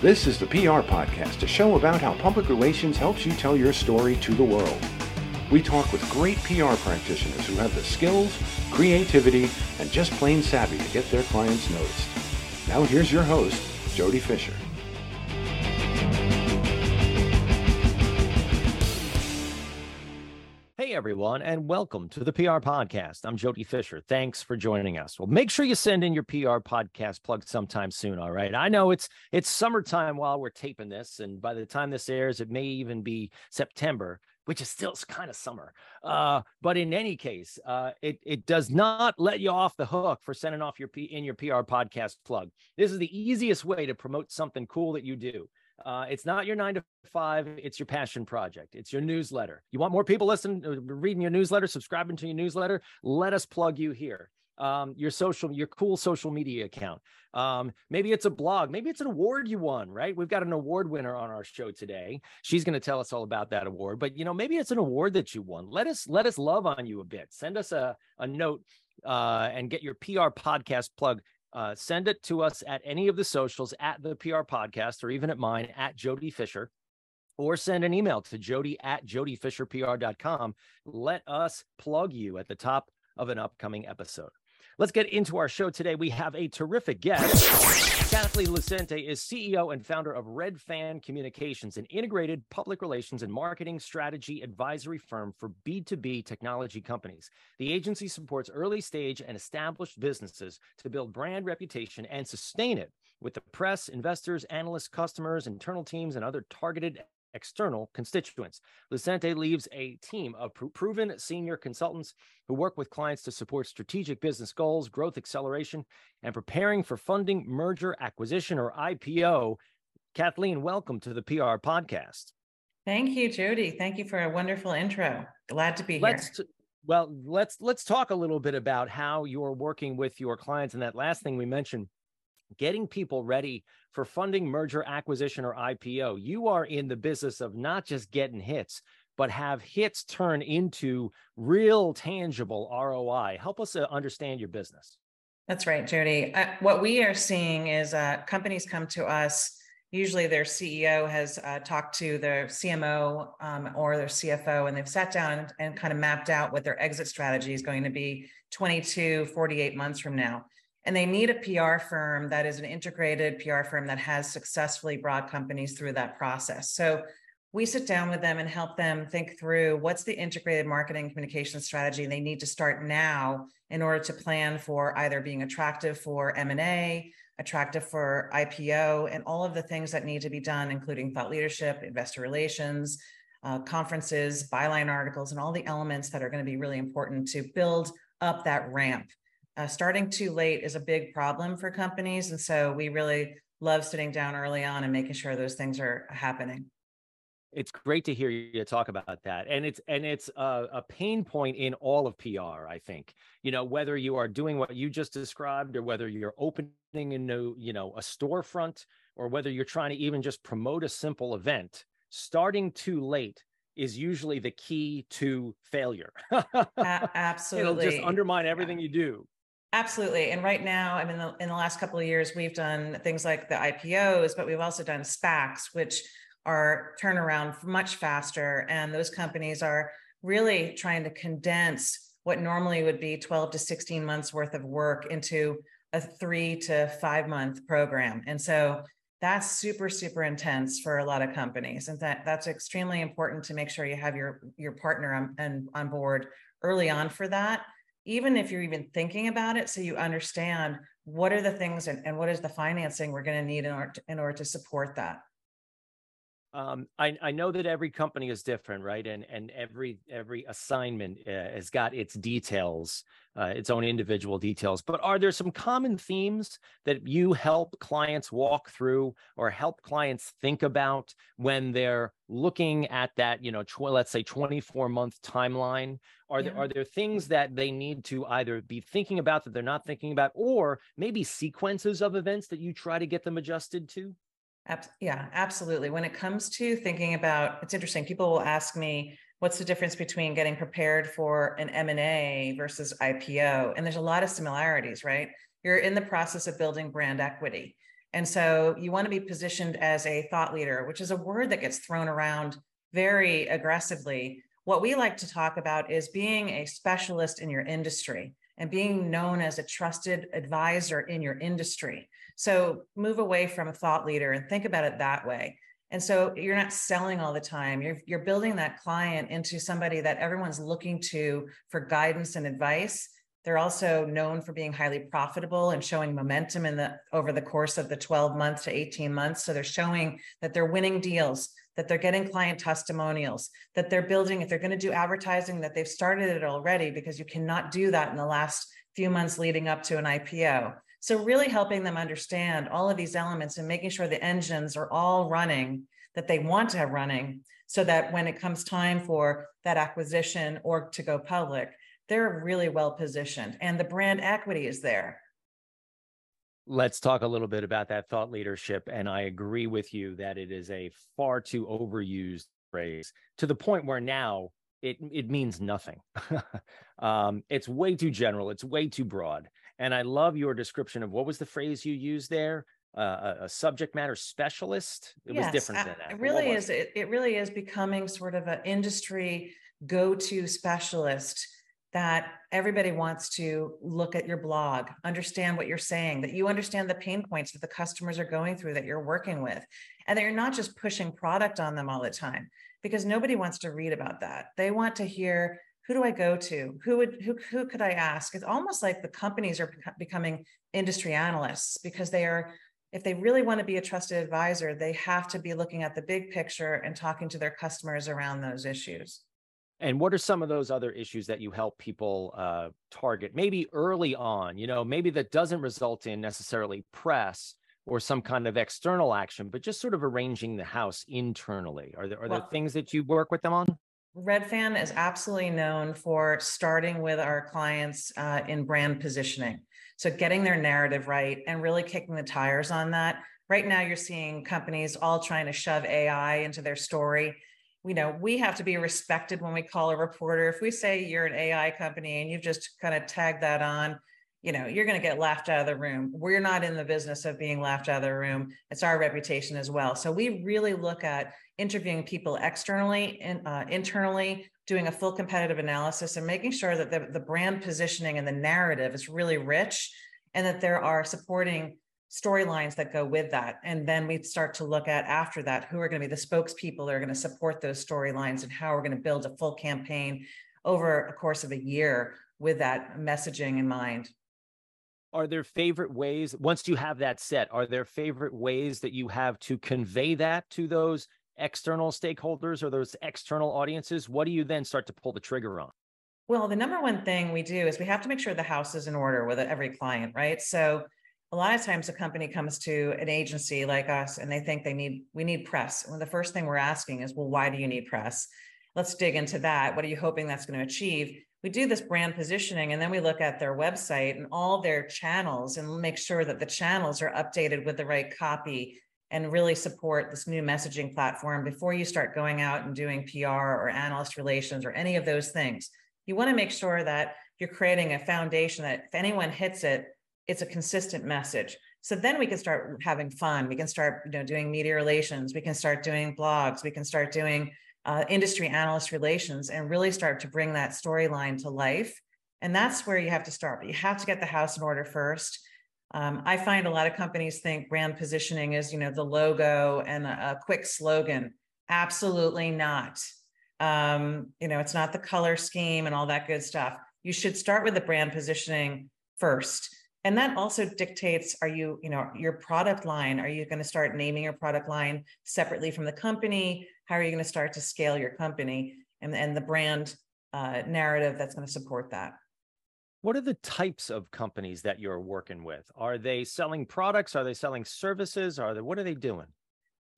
This is the PR Podcast, a show about how public relations helps you tell your story to the world. We talk with great PR practitioners who have the skills, creativity, and just plain savvy to get their clients noticed. Now here's your host, Jody Fisher. Everyone, and welcome to the PR Podcast. I'm Jody Fisher. Thanks for joining us. Well, make sure you send in your PR podcast plug sometime soon. All right. I know it's it's summertime while we're taping this, and by the time this airs, it may even be September, which is still kind of summer. Uh, but in any case, uh, it it does not let you off the hook for sending off your P in your PR podcast plug. This is the easiest way to promote something cool that you do. Uh, it's not your nine to five. It's your passion project. It's your newsletter. You want more people listening, uh, reading your newsletter, subscribing to your newsletter? Let us plug you here. Um, your social, your cool social media account. Um, maybe it's a blog. Maybe it's an award you won, right? We've got an award winner on our show today. She's going to tell us all about that award. But you know, maybe it's an award that you won. Let us let us love on you a bit. Send us a a note uh, and get your PR podcast plug uh, send it to us at any of the socials at the PR podcast or even at mine at Jody Fisher or send an email to jody at jodyfisherpr.com. Let us plug you at the top of an upcoming episode. Let's get into our show today. We have a terrific guest. Kathleen Lucente is CEO and founder of Red Fan Communications, an integrated public relations and marketing strategy advisory firm for B2B technology companies. The agency supports early stage and established businesses to build brand reputation and sustain it with the press, investors, analysts, customers, internal teams, and other targeted external constituents. Lucente leaves a team of proven senior consultants who work with clients to support strategic business goals, growth acceleration, and preparing for funding, merger, acquisition, or IPO. Kathleen, welcome to the PR podcast. Thank you, Jody. Thank you for a wonderful intro. Glad to be let's here. T- well, let's let's talk a little bit about how you're working with your clients. And that last thing we mentioned getting people ready for funding, merger, acquisition, or IPO. You are in the business of not just getting hits, but have hits turn into real tangible ROI. Help us understand your business. That's right, Jody. Uh, what we are seeing is uh, companies come to us. Usually, their CEO has uh, talked to their CMO um, or their CFO, and they've sat down and, and kind of mapped out what their exit strategy is going to be 22, 48 months from now and they need a PR firm that is an integrated PR firm that has successfully brought companies through that process. So we sit down with them and help them think through what's the integrated marketing communication strategy they need to start now in order to plan for either being attractive for M&A, attractive for IPO, and all of the things that need to be done, including thought leadership, investor relations, uh, conferences, byline articles, and all the elements that are going to be really important to build up that ramp uh, starting too late is a big problem for companies. And so we really love sitting down early on and making sure those things are happening. It's great to hear you talk about that, and it's and it's a, a, pain point in all of PR. I think you know whether you are doing what you just described, or whether you're opening a new you know a storefront, or whether you're trying to even just promote a simple event. Starting too late is usually the key to failure. absolutely, it'll just undermine everything yeah. you do. Absolutely. And right now, I mean, the, in the last couple of years, we've done things like the IPOs, but we've also done SPACs, which are turnaround much faster. And those companies are really trying to condense what normally would be 12 to 16 months worth of work into a three to five month program. And so that's super, super intense for a lot of companies. And that that's extremely important to make sure you have your, your partner on, and on board early on for that even if you're even thinking about it so you understand what are the things and, and what is the financing we're going to need in order to, in order to support that um, I, I know that every company is different, right? And and every every assignment uh, has got its details, uh, its own individual details. But are there some common themes that you help clients walk through, or help clients think about when they're looking at that, you know, tw- let's say twenty four month timeline? Are yeah. there are there things that they need to either be thinking about that they're not thinking about, or maybe sequences of events that you try to get them adjusted to? Yeah, absolutely. When it comes to thinking about, it's interesting. People will ask me, what's the difference between getting prepared for an M&A versus IPO? And there's a lot of similarities, right? You're in the process of building brand equity. And so you want to be positioned as a thought leader, which is a word that gets thrown around very aggressively. What we like to talk about is being a specialist in your industry and being known as a trusted advisor in your industry. So move away from a thought leader and think about it that way. And so you're not selling all the time. You're, you're building that client into somebody that everyone's looking to for guidance and advice. They're also known for being highly profitable and showing momentum in the over the course of the 12 months to 18 months. So they're showing that they're winning deals, that they're getting client testimonials, that they're building, if they're going to do advertising, that they've started it already because you cannot do that in the last few months leading up to an IPO. So really helping them understand all of these elements and making sure the engines are all running that they want to have running so that when it comes time for that acquisition or to go public, they're really well positioned and the brand equity is there. Let's talk a little bit about that thought leadership. And I agree with you that it is a far too overused phrase to the point where now it, it means nothing. um, it's way too general, it's way too broad. And I love your description of what was the phrase you used there? Uh, a, a, subject matter specialist. It yes, was different than that. It really is. It? it really is becoming sort of an industry go-to specialist that everybody wants to look at your blog, understand what you're saying, that you understand the pain points that the customers are going through that you're working with, and that you're not just pushing product on them all the time because nobody wants to read about that. They want to hear who do I go to? Who would who who could I ask? It's almost like the companies are becoming industry analysts because they are if they really want to be a trusted advisor, they have to be looking at the big picture and talking to their customers around those issues. And what are some of those other issues that you help people uh, target? Maybe early on, you know, maybe that doesn't result in necessarily press or some kind of external action, but just sort of arranging the house internally. Are there are well, there things that you work with them on? Redfan is absolutely known for starting with our clients uh, in brand positioning. So getting their narrative right and really kicking the tires on that. Right now, you're seeing companies all trying to shove AI into their story. You know, we have to be respected when we call a reporter. If we say you're an AI company and you've just kind of tagged that on, you know, you're going to get laughed out of the room. We're not in the business of being laughed out of the room. It's our reputation as well. So we really look at interviewing people externally and uh, internally, doing a full competitive analysis and making sure that the, the brand positioning and the narrative is really rich and that there are supporting storylines that go with that. And then we start to look at after that who are going to be the spokespeople that are going to support those storylines and how we're going to build a full campaign over a course of a year with that messaging in mind. Are there favorite ways, once you have that set, are there favorite ways that you have to convey that to those external stakeholders or those external audiences, what do you then start to pull the trigger on? Well, the number one thing we do is we have to make sure the house is in order with every client, right? So a lot of times a company comes to an agency like us and they think they need we need press. Well, the first thing we're asking is, well, why do you need press? Let's dig into that. What are you hoping that's going to achieve? We do this brand positioning and then we look at their website and all their channels and make sure that the channels are updated with the right copy and really support this new messaging platform before you start going out and doing PR or analyst relations or any of those things. You want to make sure that you're creating a foundation that if anyone hits it, it's a consistent message. So then we can start having fun. We can start, you know, doing media relations. We can start doing blogs. We can start doing uh, industry analyst relations, and really start to bring that storyline to life. And that's where you have to start. But you have to get the house in order first. Um, I find a lot of companies think brand positioning is, you know, the logo and a, a quick slogan. Absolutely not. Um, you know, it's not the color scheme and all that good stuff. You should start with the brand positioning first. And that also dictates are you, you know, your product line, are you going to start naming your product line separately from the company? How are you going to start to scale your company and, and the brand uh, narrative that's going to support that? What are the types of companies that you're working with? Are they selling products? Are they selling services? Are they what are they doing?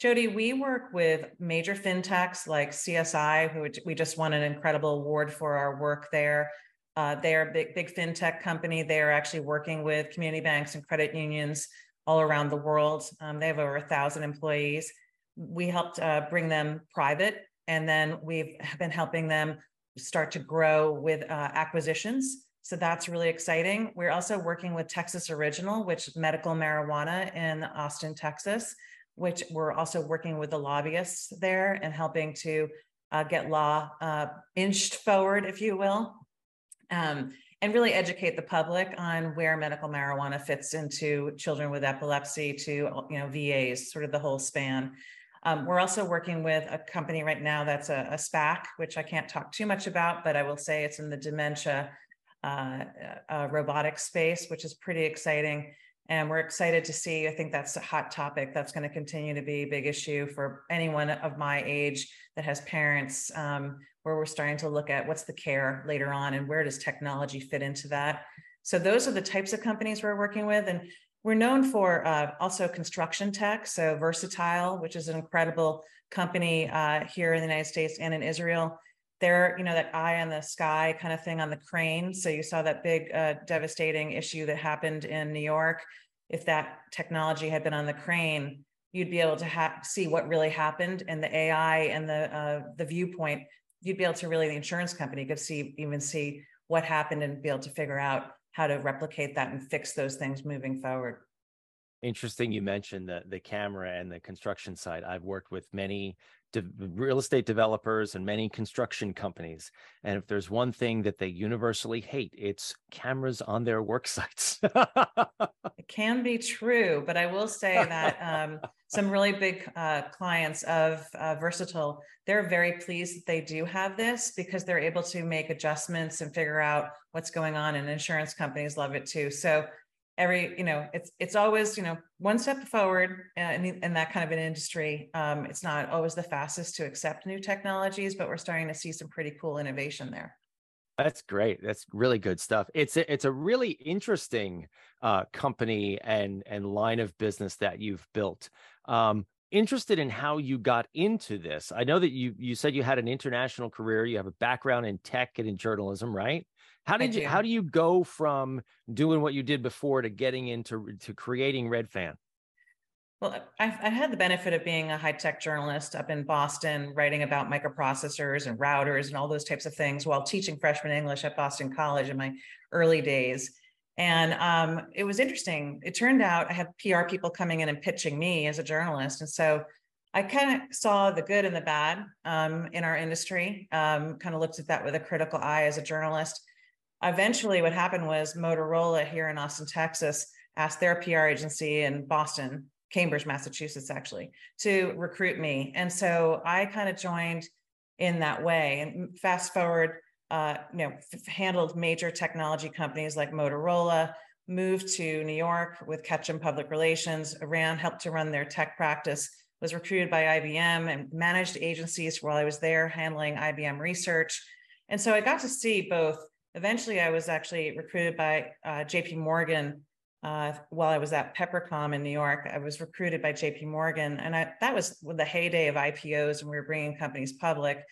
Jody, we work with major fintechs like CSI, who we just won an incredible award for our work there. Uh, they are a big, big fintech company. They are actually working with community banks and credit unions all around the world. Um, they have over a thousand employees. We helped uh, bring them private, and then we've been helping them start to grow with uh, acquisitions. So that's really exciting. We're also working with Texas Original, which medical marijuana in Austin, Texas, which we're also working with the lobbyists there and helping to uh, get law uh, inched forward, if you will, um, and really educate the public on where medical marijuana fits into children with epilepsy to you know VAs, sort of the whole span. Um, we're also working with a company right now that's a, a, SPAC, which I can't talk too much about, but I will say it's in the dementia uh, uh, robotics space, which is pretty exciting. And we're excited to see, I think that's a hot topic that's going to continue to be a big issue for anyone of my age that has parents, um, where we're starting to look at what's the care later on and where does technology fit into that. So those are the types of companies we're working with. And we're known for uh, also construction tech. So Versatile, which is an incredible company uh, here in the United States and in Israel. They're, you know, that eye on the sky kind of thing on the crane. So you saw that big uh, devastating issue that happened in New York. If that technology had been on the crane, you'd be able to ha- see what really happened and the AI and the uh, the viewpoint. You'd be able to really the insurance company could see even see what happened and be able to figure out how to replicate that and fix those things moving forward. Interesting. You mentioned the the camera and the construction side. I've worked with many de- real estate developers and many construction companies, and if there's one thing that they universally hate, it's cameras on their work sites. it can be true, but I will say that um, some really big uh, clients of uh, Versatile, they're very pleased that they do have this because they're able to make adjustments and figure out what's going on, and insurance companies love it too. So every you know it's it's always you know one step forward uh, in, in that kind of an industry. Um, it's not always the fastest to accept new technologies but we're starting to see some pretty cool innovation there. That's great. That's really good stuff. It's a, it's a really interesting uh, company and and line of business that you've built. Um, interested in how you got into this. I know that you you said you had an international career. You have a background in tech and in journalism right how did you how do you go from doing what you did before to getting into to creating Redfan? Well, I've, I've, had the benefit of being a high tech journalist up in Boston, writing about microprocessors and routers and all those types of things while teaching freshman English at Boston College in my early days. And um, it was interesting. It turned out I had PR people coming in and pitching me as a journalist. And so I kind of saw the good and the bad um, in our industry, um, kind of looked at that with a critical eye as a journalist eventually what happened was Motorola here in Austin, Texas asked their PR agency in Boston, Cambridge, Massachusetts, actually, to recruit me. And so I kind of joined in that way. And fast forward, uh, you know, f- handled major technology companies like Motorola, moved to New York with Ketchum Public Relations, ran, helped to run their tech practice, was recruited by IBM and managed agencies while I was there handling IBM research. And so I got to see both eventually I was actually recruited by uh, JP Morgan uh, while I was at Peppercom in New York. I was recruited by JP Morgan, and I, that was the heyday of IPOs when we were bringing companies public.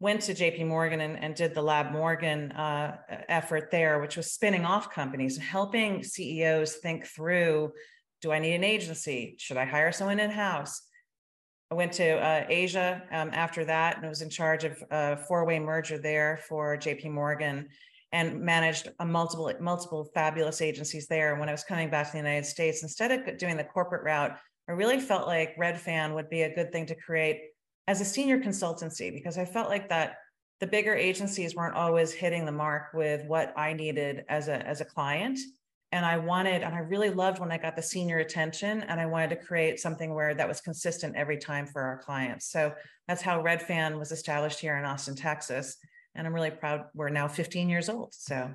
Went to JP Morgan and, and did the Lab Morgan uh, effort there, which was spinning off companies and helping CEOs think through do I need an agency? Should I hire someone in house? I went to uh, Asia um, after that and was in charge of a four-way merger there for JP Morgan and managed a multiple multiple fabulous agencies there. And when I was coming back to the United States, instead of doing the corporate route, I really felt like Redfan would be a good thing to create as a senior consultancy because I felt like that the bigger agencies weren't always hitting the mark with what I needed as a as a client and I wanted, and I really loved when I got the senior attention, and I wanted to create something where that was consistent every time for our clients. So that's how Redfan was established here in Austin, Texas. And I'm really proud we're now 15 years old. So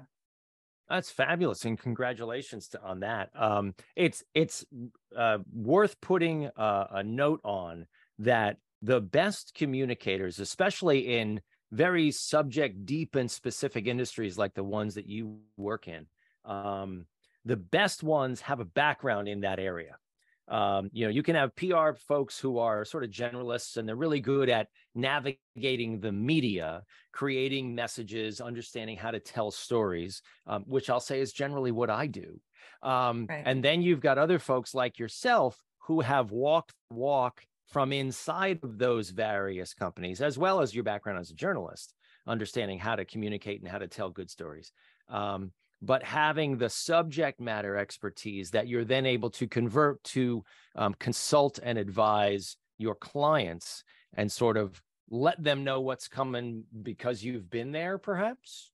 that's fabulous, and congratulations to, on that. Um, it's it's uh, worth putting a, a note on that the best communicators, especially in very subject deep and specific industries like the ones that you work in, um, the best ones have a background in that area. Um, you know, you can have PR folks who are sort of generalists and they're really good at navigating the media, creating messages, understanding how to tell stories, um, which I'll say is generally what I do. Um, right. And then you've got other folks like yourself who have walked walk from inside of those various companies, as well as your background as a journalist, understanding how to communicate and how to tell good stories. Um, but having the subject matter expertise that you're then able to convert to um, consult and advise your clients and sort of let them know what's coming because you've been there perhaps?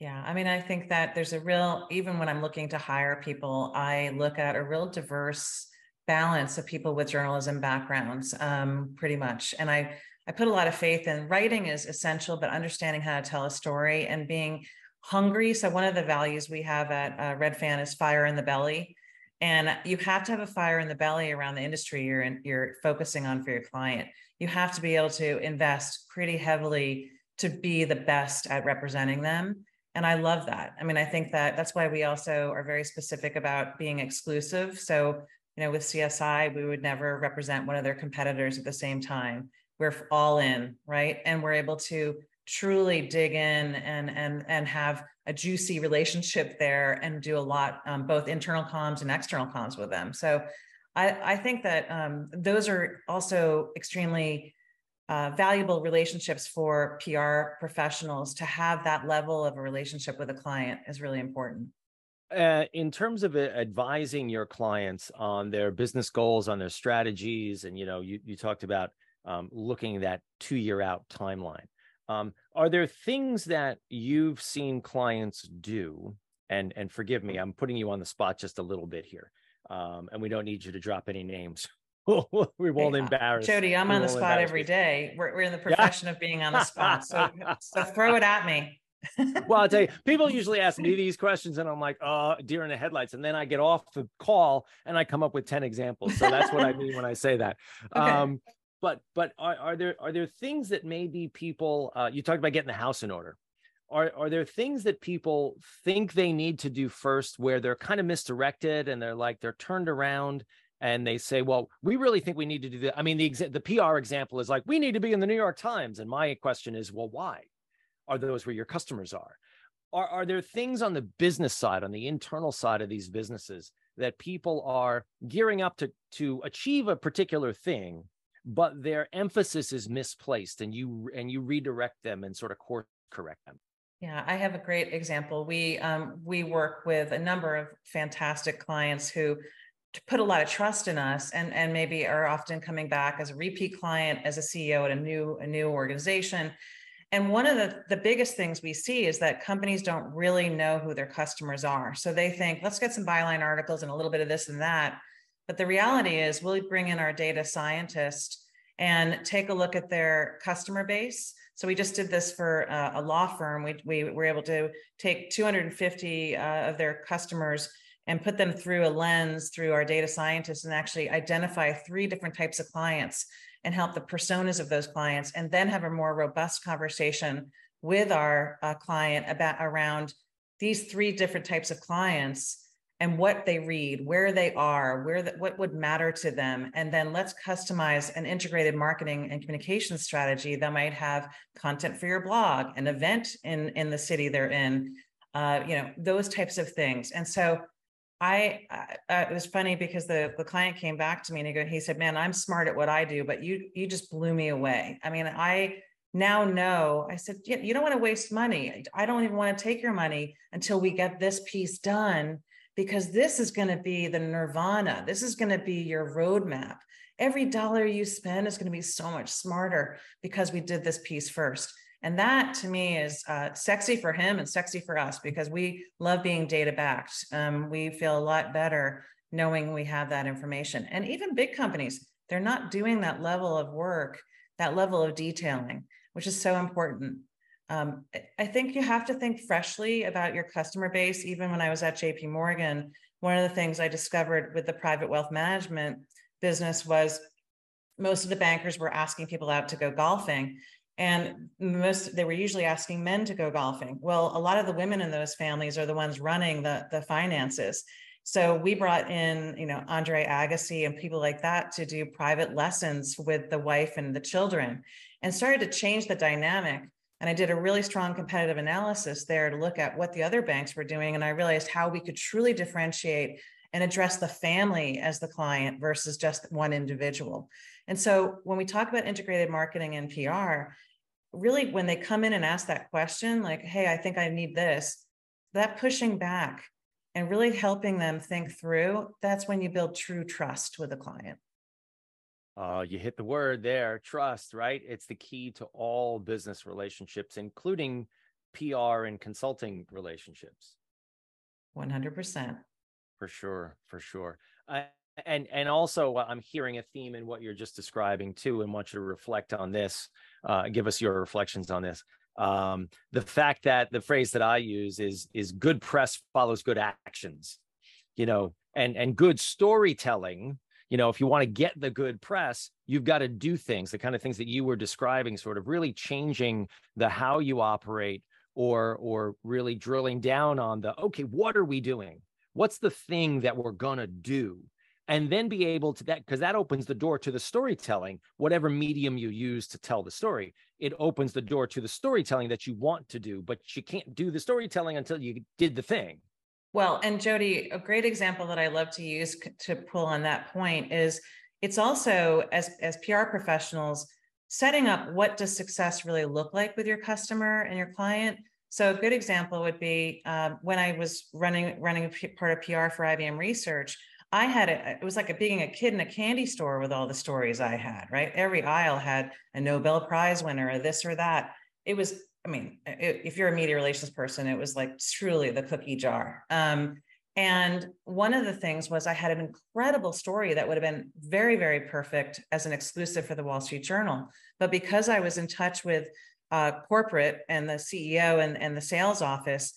Yeah i mean i think that there's a real even when i'm looking to hire people i look at a real diverse balance of people with journalism backgrounds um, pretty much and i i put a lot of faith in writing is essential but understanding how to tell a story and being hungry. So one of the values we have at uh, Red Fan is fire in the belly. And you have to have a fire in the belly around the industry you're in, you're focusing on for your client. You have to be able to invest pretty heavily to be the best at representing them. And I love that. I mean, I think that that's why we also are very specific about being exclusive. So, you know, with CSI, we would never represent one of their competitors at the same time. We're all in, right? And we're able to truly dig in and and and have a juicy relationship there and do a lot um, both internal comms and external comms with them. So i i think that um, those are also extremely uh, valuable relationships for pr professionals. To have that level of a relationship with a client is really important. Uh, in terms of advising your clients on their business goals on their strategies and you know you, you talked about um, looking that two year out timeline um, are there things that you've seen clients do? And and forgive me, I'm putting you on the spot just a little bit here, um, and we don't need you to drop any names. we won't embarrass. Jody, I'm on the spot every day. We're, we're in the profession yeah. of being on the spot, so so throw it at me. well, I'll tell you, people usually ask me these questions, and I'm like, "Oh, deer in the headlights," and then I get off the call and I come up with ten examples. So that's what I mean when I say that. Okay. Um, but but are, are there are there things that maybe people uh, you talked about getting the house in order. Are are there things that people think they need to do first where they're kind of misdirected and they're like they're turned around and they say well we really think we need to do that i mean the the pr example is like we need to be in the new york times. And my question is well why are those where your customers are? Are, are there things on the business side on the internal side of these businesses that people are gearing up to to achieve a particular thing but their emphasis is misplaced and you and you redirect them and sort of course correct them yeah i have a great example we um, we work with a number of fantastic clients who put a lot of trust in us and and maybe are often coming back as a repeat client as a ceo at a new a new organization and one of the, the biggest things we see is that companies don't really know who their customers are. So they think, let's get some byline articles and a little bit of this and that. But the reality is, we'll bring in our data scientist and take a look at their customer base. So we just did this for uh, a law firm. We, we were able to take 250 uh, of their customers and put them through a lens through our data scientists and actually identify three different types of clients and help the personas of those clients and then have a more robust conversation with our uh, client about around these three different types of clients and what they read, where they are, where the, what would matter to them, and then let's customize an integrated marketing and communication strategy that might have content for your blog, an event in in the city they're in, uh, you know, those types of things. And so, I uh, it was funny because the the client came back to me and he go, he said, "Man, I'm smart at what I do, but you you just blew me away. I mean, I." now know i said you don't want to waste money i don't even want to take your money until we get this piece done because this is going to be the nirvana. This is going to be your roadmap. Every dollar you spend is going to be so much smarter because we did this piece first. And that to me is uh, sexy for him and sexy for us because we love being data backed. Um, we feel a lot better knowing we have that information. And even big companies, they're not doing that level of work, that level of detailing, which is so important. Um, I think you have to think freshly about your customer base. Even when I was at JP Morgan, one of the things I discovered with the private wealth management business was most of the bankers were asking people out to go golfing and most they were usually asking men to go golfing well a lot of the women in those families are the ones running the the finances so we brought in you know andre agassi and people like that to do private lessons with the wife and the children and started to change the dynamic and I did a really strong competitive analysis there to look at what the other banks were doing. And I realized how we could truly differentiate and address the family as the client versus just one individual. And so when we talk about integrated marketing and PR, really when they come in and ask that question, like, hey, I think I need this, that pushing back and really helping them think through, that's when you build true trust with a client. Uh, you hit the word there, trust, right? It's the key to all business relationships, including PR and consulting relationships. 100%. For sure, for sure. Uh, and and also i'm hearing a theme in what you're just describing too and want you to reflect on this uh, give us your reflections on this um, the fact that the phrase that i use is is good press follows good actions you know and and good storytelling you know if you want to get the good press you've got to do things the kind of things that you were describing sort of really changing the how you operate or or really drilling down on the okay what are we doing? What's the thing that we're to do? And then be able to that because that opens the door to the storytelling whatever medium you use to tell the story. It opens the door to the storytelling that you want to do but you can't do the storytelling until you did the thing well and jody a great example that i love to use to pull on that point is it's also as as pr professionals setting up what does success really look like with your customer and your client so a good example would be um, when i was running running a part of pr for ibm research I had it, it was like a, being a kid in a candy store with all the stories I had, right? Every aisle had a Nobel Prize winner or this or that. It was, I mean, if you're a media relations person, it was like truly the cookie jar. Um, and one of the things was I had an incredible story that would have been very, very perfect as an exclusive for the Wall Street Journal. But because I was in touch with uh, corporate and the CEO and, and the sales office,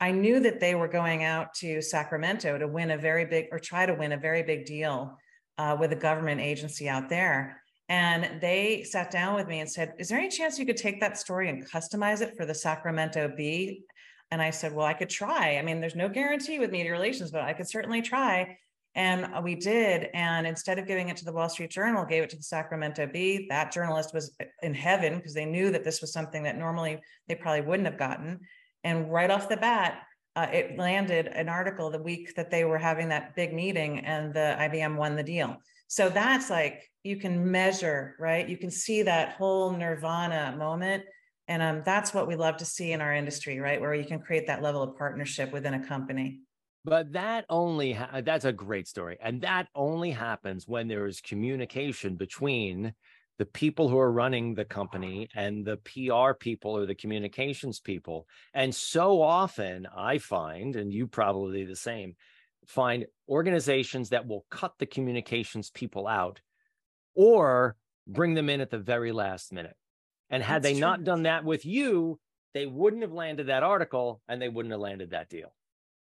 I knew that they were going out to Sacramento to win a very big or try to win a very big deal uh, with a government agency out there. And they sat down with me and said, Is there any chance you could take that story and customize it for the Sacramento Bee? And I said, Well, I could try. I mean, there's no guarantee with media relations, but I could certainly try. And we did. And instead of giving it to the Wall Street Journal, gave it to the Sacramento Bee. That journalist was in heaven because they knew that this was something that normally they probably wouldn't have gotten. And right off the bat, uh, it landed an article the week that they were having that big meeting and the IBM won the deal. So that's like you can measure, right? You can see that whole nirvana moment. And um, that's what we love to see in our industry, right? Where you can create that level of partnership within a company. But that only, ha- that's a great story. And that only happens when there is communication between the people who are running the company and the PR people or the communications people. And so often I find, and you probably the same, find organizations that will cut the communications people out or bring them in at the very last minute. And had That's they true. not done that with you, they wouldn't have landed that article and they wouldn't have landed that deal.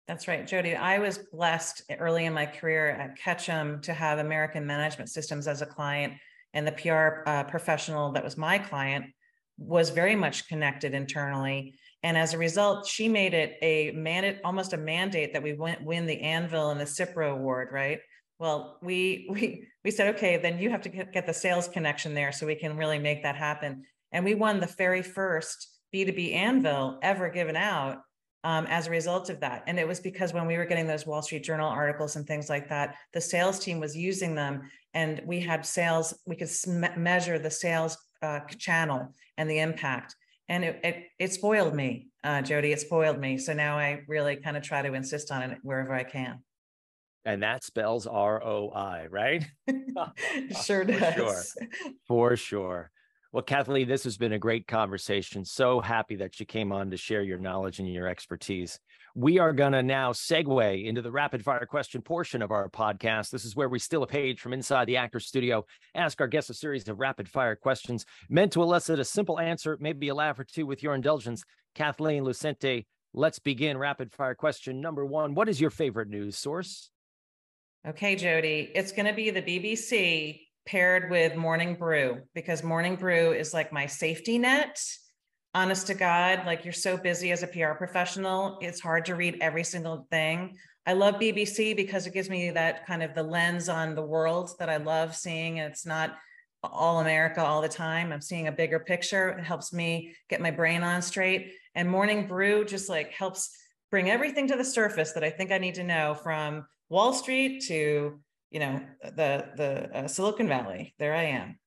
That's right, Jody. I was blessed early in my career at Ketchum to have American Management Systems as a client and the PR uh, professional that was my client was very much connected internally. And as a result, she made it a mandate, almost a mandate that we win, win the Anvil and the CIPRA award, right? Well, we we we said, okay, then you have to get the sales connection there so we can really make that happen. And we won the very first B2B Anvil ever given out um, as a result of that. And it was because when we were getting those Wall Street Journal articles and things like that, the sales team was using them and we had sales, we could measure the sales uh, channel and the impact. And it, it, it spoiled me, uh, Jody, it spoiled me. So now I really kind of try to insist on it wherever I can. And that spells ROI, right? sure does. For sure. For sure. Well, Kathleen, this has been a great conversation. So happy that you came on to share your knowledge and your expertise. We are going to now segue into the rapid fire question portion of our podcast. This is where we steal a page from inside the actor studio, ask our guests a series of rapid fire questions meant to elicit a simple answer, maybe a laugh or two with your indulgence. Kathleen Lucente, let's begin rapid fire question number one. What is your favorite news source? Okay, Jody, it's going to be the BBC paired with morning brew because morning brew is like my safety net honest to god like you're so busy as a pr professional it's hard to read every single thing i love bbc because it gives me that kind of the lens on the world that i love seeing and it's not all america all the time i'm seeing a bigger picture it helps me get my brain on straight and morning brew just like helps bring everything to the surface that i think i need to know from wall street to you know the the uh, Silicon Valley. There I am.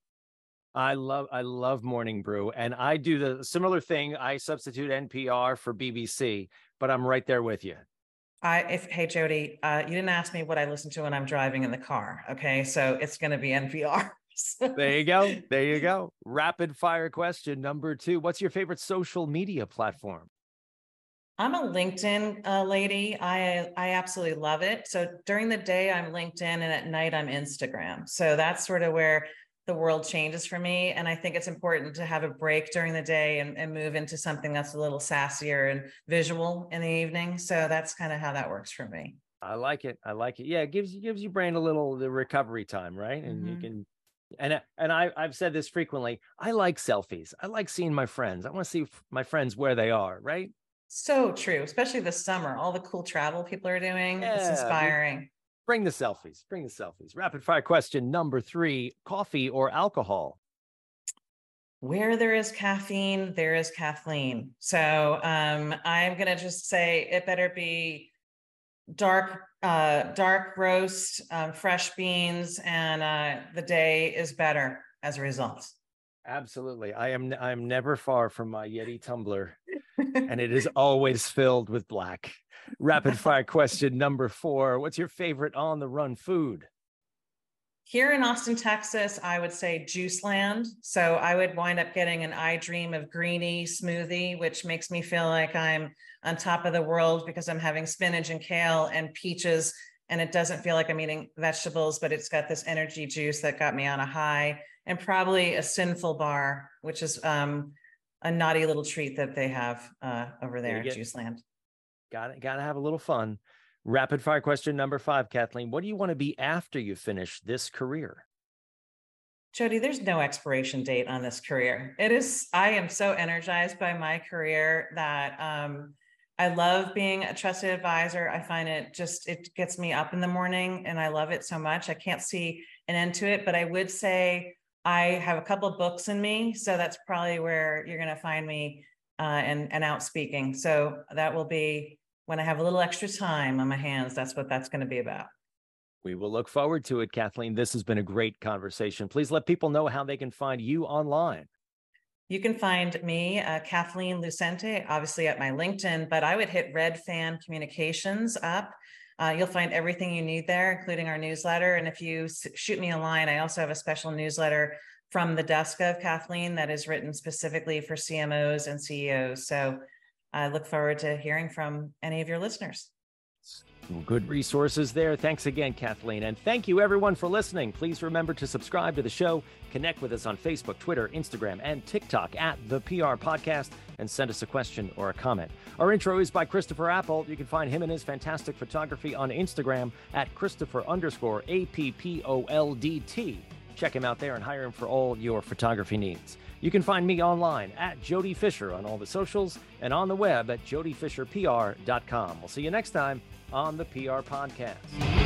I love I love Morning Brew, and I do the similar thing. I substitute NPR for BBC but I'm right there with you. I, if, hey, Jody, uh, you didn't ask me what I listen to when I'm driving in the car. Okay. So it's going to be NPR. there you go. There you go. Rapid fire question number two. What's your favorite social media platform? I'm a LinkedIn uh, lady. I I absolutely love it. So during the day I'm LinkedIn and at night I'm Instagram. So that's sort of where the world changes for me. And I think it's important to have a break during the day and, and move into something that's a little sassier and visual in the evening. So that's kind of how that works for me. I like it. I like it. Yeah, it gives you gives your brain a little the recovery time, right? And mm-hmm. you can and and I I've said this frequently. I like selfies. I like seeing my friends. I want to see my friends where they are, right? So true, especially this summer. All the cool travel people are doing. Yeah, it's inspiring. Bring the selfies. Bring the selfies. Rapid fire question number three coffee or alcohol? Where there is caffeine, there is Kathleen. So um, I'm going to just say it better be dark uh, dark roast, um, fresh beans, and uh, the day is better as a result. Absolutely. I am I am never far from my Yeti tumbler and it is always filled with black. Rapid fire question number 4. What's your favorite on the run food? Here in Austin, Texas, I would say Juice Land. So I would wind up getting an I Dream of Greeny smoothie, which makes me feel like I'm on top of the world because I'm having spinach and kale and peaches. And it doesn't feel like I'm eating vegetables, but it's got this energy juice that got me on a high and probably a sinful bar, which is um, a naughty little treat that they have uh, over there at Juice Land. Got it. Got to have a little fun. Rapid fire question number five, Kathleen. What do you want to be after you finish this career? Jody, there's no expiration date on this career. It is, I am so energized by my career that um, I love being a trusted advisor. I find it just, it gets me up in the morning and I love it so much. I can't see an end to it, but I would say I have a couple of books in me, so that's probably where you're going to find me uh, and and out speaking. So that will be when I have a little extra time on my hands. That's what that's going to be about. We will look forward to it, Kathleen. This has been a great conversation. Please let people know how they can find you online. You can find me, uh, Kathleen Lucente, obviously at my LinkedIn, but I would hit Red Fan Communications up. Uh, you'll find everything you need there, including our newsletter. And if you shoot me a line, I also have a special newsletter from the desk of Kathleen that is written specifically for CMOs and CEOs. So I look forward to hearing from any of your listeners. Good resources there. Thanks again, Kathleen. And thank you, everyone, for listening. Please remember to subscribe to the show, connect with us on Facebook, Twitter, Instagram, and TikTok at the PR Podcast, and send us a question or a comment. Our intro is by Christopher Appoldt. You can find him and his fantastic photography on Instagram at Christopher underscore A P P O L D T. Check him out there and hire him for all your photography needs. You can find me online at Jody Fisher on all the socials and on the web at jodyfisherpr.com. We'll see you next time on the PR Podcast.